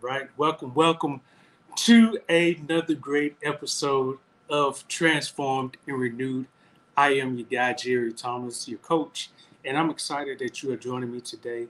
right? Welcome, welcome to another great episode of Transformed and Renewed. I am your guy, Jerry Thomas, your coach, and I'm excited that you are joining me today.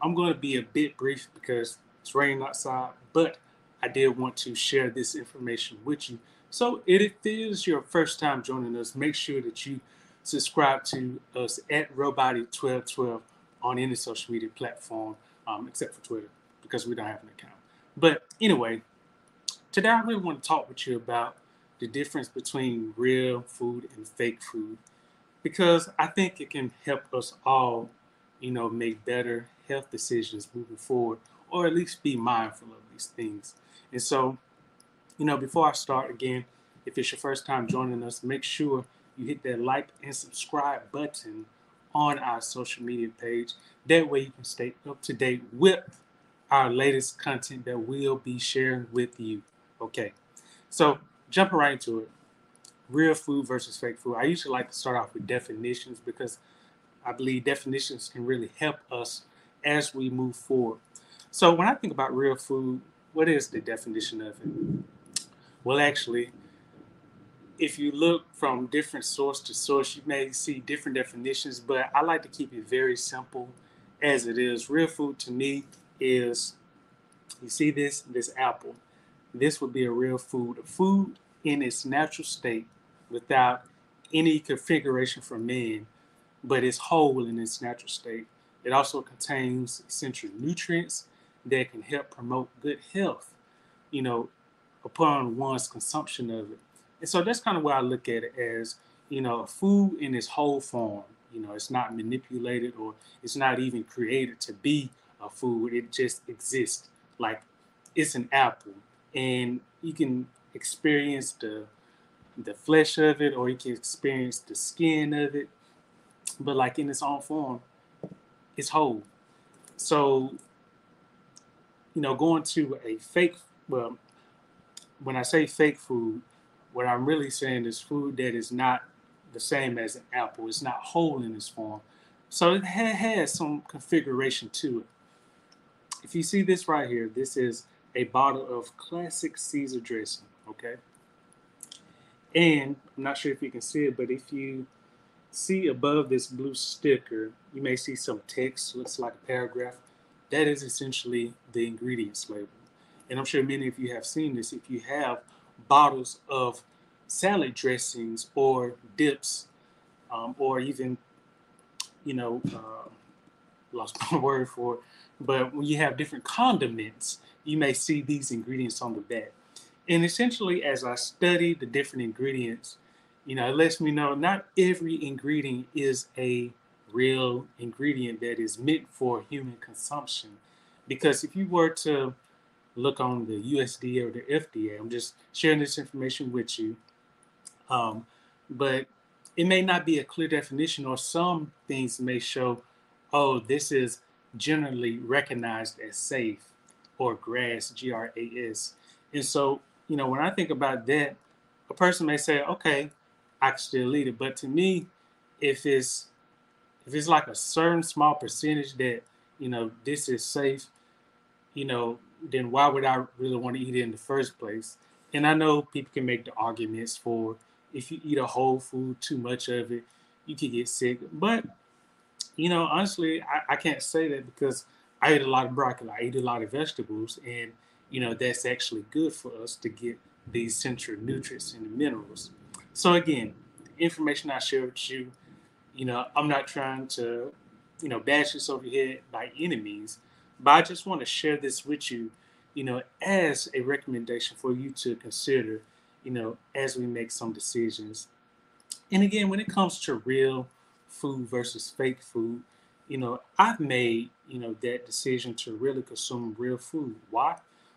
I'm going to be a bit brief because it's raining outside, but I did want to share this information with you. So, if it is your first time joining us, make sure that you subscribe to us at Robody1212 on any social media platform um, except for Twitter because we don't have an account. But anyway, today I really want to talk with you about the difference between real food and fake food because I think it can help us all, you know, make better health decisions moving forward or at least be mindful of these things. And so, you know, before I start again, if it's your first time joining us, make sure you hit that like and subscribe button on our social media page. That way you can stay up to date with our latest content that we'll be sharing with you. Okay, so jumping right into it real food versus fake food. I usually like to start off with definitions because I believe definitions can really help us as we move forward. So when I think about real food, what is the definition of it? Well, actually, if you look from different source to source, you may see different definitions, but I like to keep it very simple as it is. Real food to me is you see this this apple. This would be a real food, a food in its natural state without any configuration for man, but it's whole in its natural state. It also contains essential nutrients that can help promote good health, you know, upon one's consumption of it. And so that's kind of where I look at it as, you know, a food in its whole form. You know, it's not manipulated or it's not even created to be a food. It just exists. Like it's an apple. And you can experience the the flesh of it or you can experience the skin of it. But like in its own form, it's whole. So, you know, going to a fake well, when I say fake food, what I'm really saying is food that is not the same as an apple. It's not whole in its form. So it has some configuration to it. If you see this right here, this is a bottle of classic Caesar dressing, okay? And I'm not sure if you can see it, but if you see above this blue sticker, you may see some text, looks like a paragraph. That is essentially the ingredients label. And I'm sure many of you have seen this. If you have bottles of salad dressings or dips, um, or even, you know, uh, lost my word for it. But when you have different condiments, you may see these ingredients on the back. And essentially, as I study the different ingredients, you know, it lets me know not every ingredient is a real ingredient that is meant for human consumption. Because if you were to look on the USDA or the FDA. I'm just sharing this information with you. Um, but it may not be a clear definition, or some things may show, oh, this is generally recognized as safe or GRAS, G R A S. And so, you know, when I think about that, a person may say, okay, I can still eat it. But to me, if it's if it's like a certain small percentage that, you know, this is safe, you know, then why would I really want to eat it in the first place? And I know people can make the arguments for if you eat a whole food, too much of it, you could get sick. But you know, honestly, I, I can't say that because I eat a lot of broccoli, I eat a lot of vegetables, and you know that's actually good for us to get these essential nutrients and minerals. So again, information I share with you, you know, I'm not trying to, you know, bash this over head by any means. But I just want to share this with you, you know, as a recommendation for you to consider, you know, as we make some decisions. And again, when it comes to real food versus fake food, you know, I've made, you know, that decision to really consume real food. Why?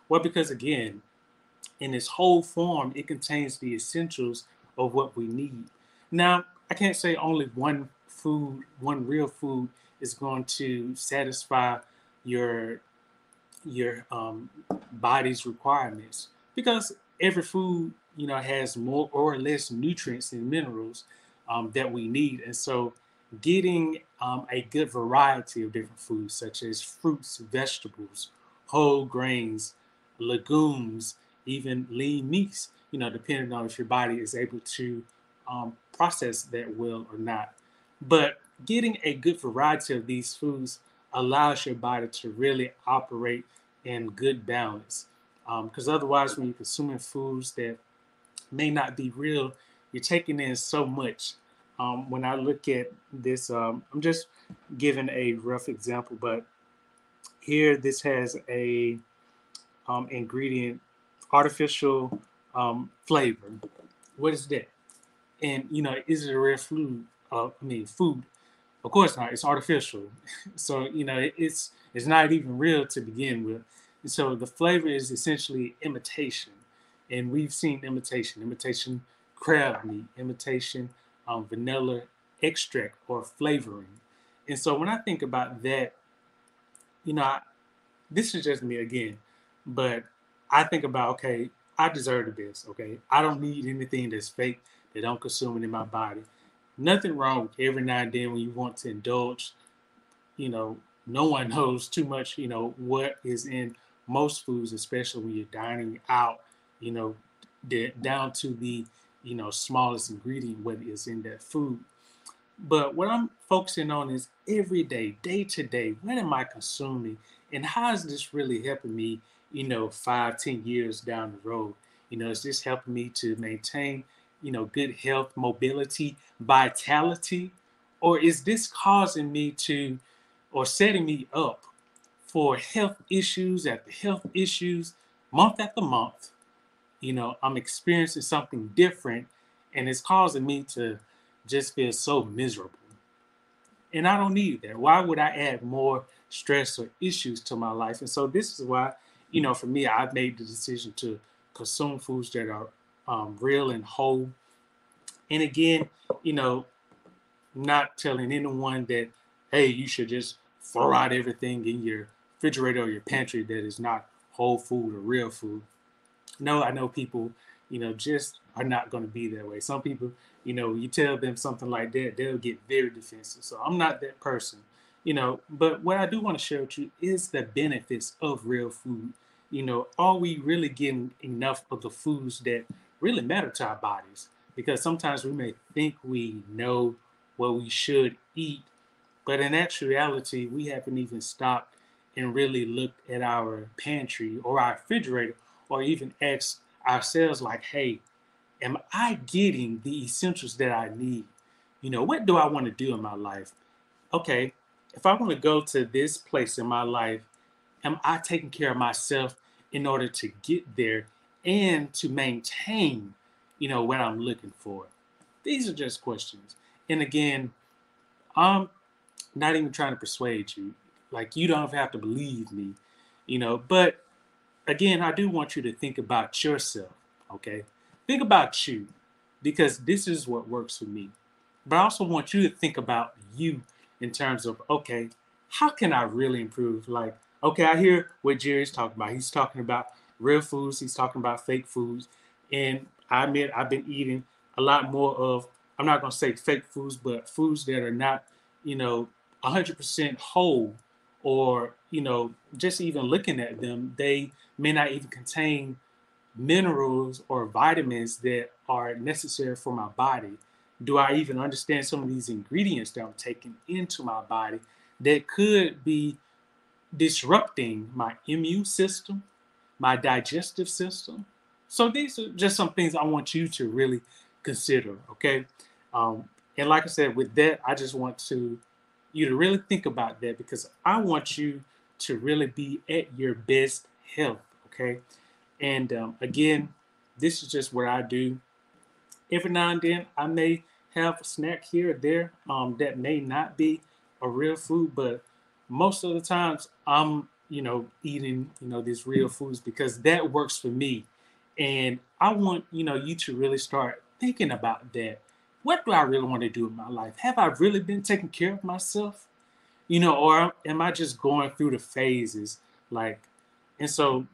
Well, because again, in its whole form, it contains the essentials of what we need. Now, I can't say only one food, one real food is going to satisfy your your um, body's requirements because every food you know has more or less nutrients and minerals um, that we need and so getting um, a good variety of different foods such as fruits vegetables whole grains legumes, even lean meats, you know, depending on if your body is able to um, process that well or not. But getting a good variety of these foods allows your body to really operate in good balance. Because um, otherwise, when you're consuming foods that may not be real, you're taking in so much. Um, when I look at this, um, I'm just giving a rough example, but here this has a um, ingredient, artificial um, flavor. What is that? And you know, is it a real food? Uh, I mean, food. Of course not. It's artificial, so you know it's it's not even real to begin with. And so the flavor is essentially imitation, and we've seen imitation, imitation crab meat, imitation um, vanilla extract or flavoring. And so when I think about that, you know, I, this is just me again, but I think about okay, I deserve the best. Okay, I don't need anything that's fake that don't consume it in my body. Nothing wrong with every now and then when you want to indulge. You know, no one knows too much. You know what is in most foods, especially when you're dining out. You know, down to the you know smallest ingredient what is in that food. But what I'm focusing on is every day, day to day. What am I consuming, and how is this really helping me? You know, five, ten years down the road. You know, is this helping me to maintain, you know, good health, mobility, vitality, or is this causing me to, or setting me up for health issues after health issues, month after month? You know, I'm experiencing something different, and it's causing me to just feel so miserable. And I don't need that. Why would I add more stress or issues to my life? And so this is why, you know, for me, I've made the decision to consume foods that are um, real and whole. And again, you know, not telling anyone that, hey, you should just throw out everything in your refrigerator or your pantry that is not whole food or real food. No, I know people, you know, just are not going to be that way. Some people, you know, you tell them something like that, they'll get very defensive. So I'm not that person, you know. But what I do want to share with you is the benefits of real food. You know, are we really getting enough of the foods that really matter to our bodies? Because sometimes we may think we know what we should eat, but in actuality, we haven't even stopped and really looked at our pantry or our refrigerator or even ask ourselves, like, hey, am I getting the essentials that I need? You know, what do I want to do in my life? Okay, if I want to go to this place in my life, am I taking care of myself in order to get there and to maintain, you know, what I'm looking for? These are just questions. And again, I'm not even trying to persuade you. Like, you don't have to believe me, you know, but again, I do want you to think about yourself, okay? Think about you because this is what works for me. But I also want you to think about you in terms of, okay, how can I really improve? Like, okay, I hear what Jerry's talking about. He's talking about real foods, he's talking about fake foods. And I admit I've been eating a lot more of, I'm not going to say fake foods, but foods that are not, you know, 100% whole or, you know, just even looking at them, they may not even contain minerals or vitamins that are necessary for my body? Do I even understand some of these ingredients that I'm taking into my body that could be disrupting my immune system, my digestive system? So these are just some things I want you to really consider, okay? Um, and like I said, with that, I just want to you to really think about that because I want you to really be at your best health, okay? And um, again, this is just what I do. Every now and then, I may have a snack here or there um, that may not be a real food, but most of the times I'm, you know, eating, you know, these real foods because that works for me. And I want, you know, you to really start thinking about that. What do I really want to do in my life? Have I really been taking care of myself? You know, or am I just going through the phases? Like, and so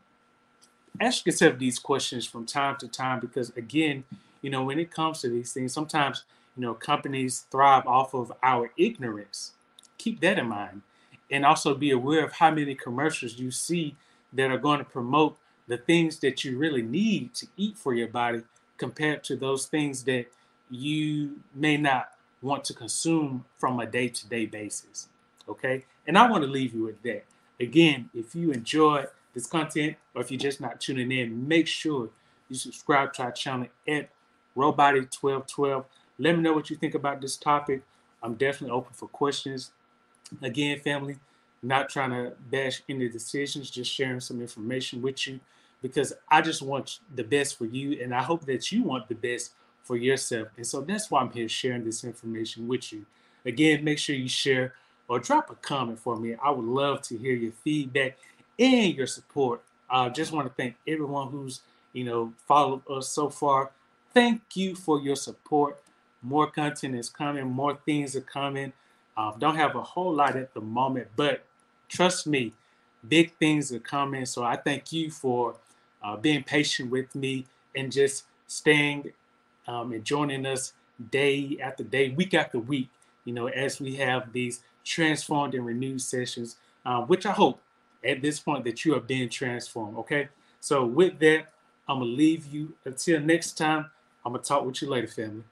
ask yourself these questions from time to time because again you know when it comes to these things sometimes you know companies thrive off of our ignorance keep that in mind and also be aware of how many commercials you see that are going to promote the things that you really need to eat for your body compared to those things that you may not want to consume from a day to day basis. Okay. And I want to leave you with that. Again, if you enjoy this content or if you're just not tuning in, make sure you subscribe to our channel at Robotic1212. Let me know what you think about this topic. I'm definitely open for questions. Again, family, not trying to bash any decisions, just sharing some information with you because I just want the best for you and I hope that you want the best for yourself. And so that's why I'm here sharing this information with you. Again, make sure you share or drop a comment for me. I would love to hear your feedback and your support. I just want to thank everyone who's, you know, followed us so far. Thank you for your support. More content is coming, more things are coming. Um, don't have a whole lot at the moment, but trust me, big things are coming. So I thank you for uh, being patient with me and just staying um, and joining us day after day, week after week, you know, as we have these transformed and renewed sessions, uh, which I hope at this point that you are being transformed. Okay. So with that, I'm to leave you until next time. I'm to talk with you later, family.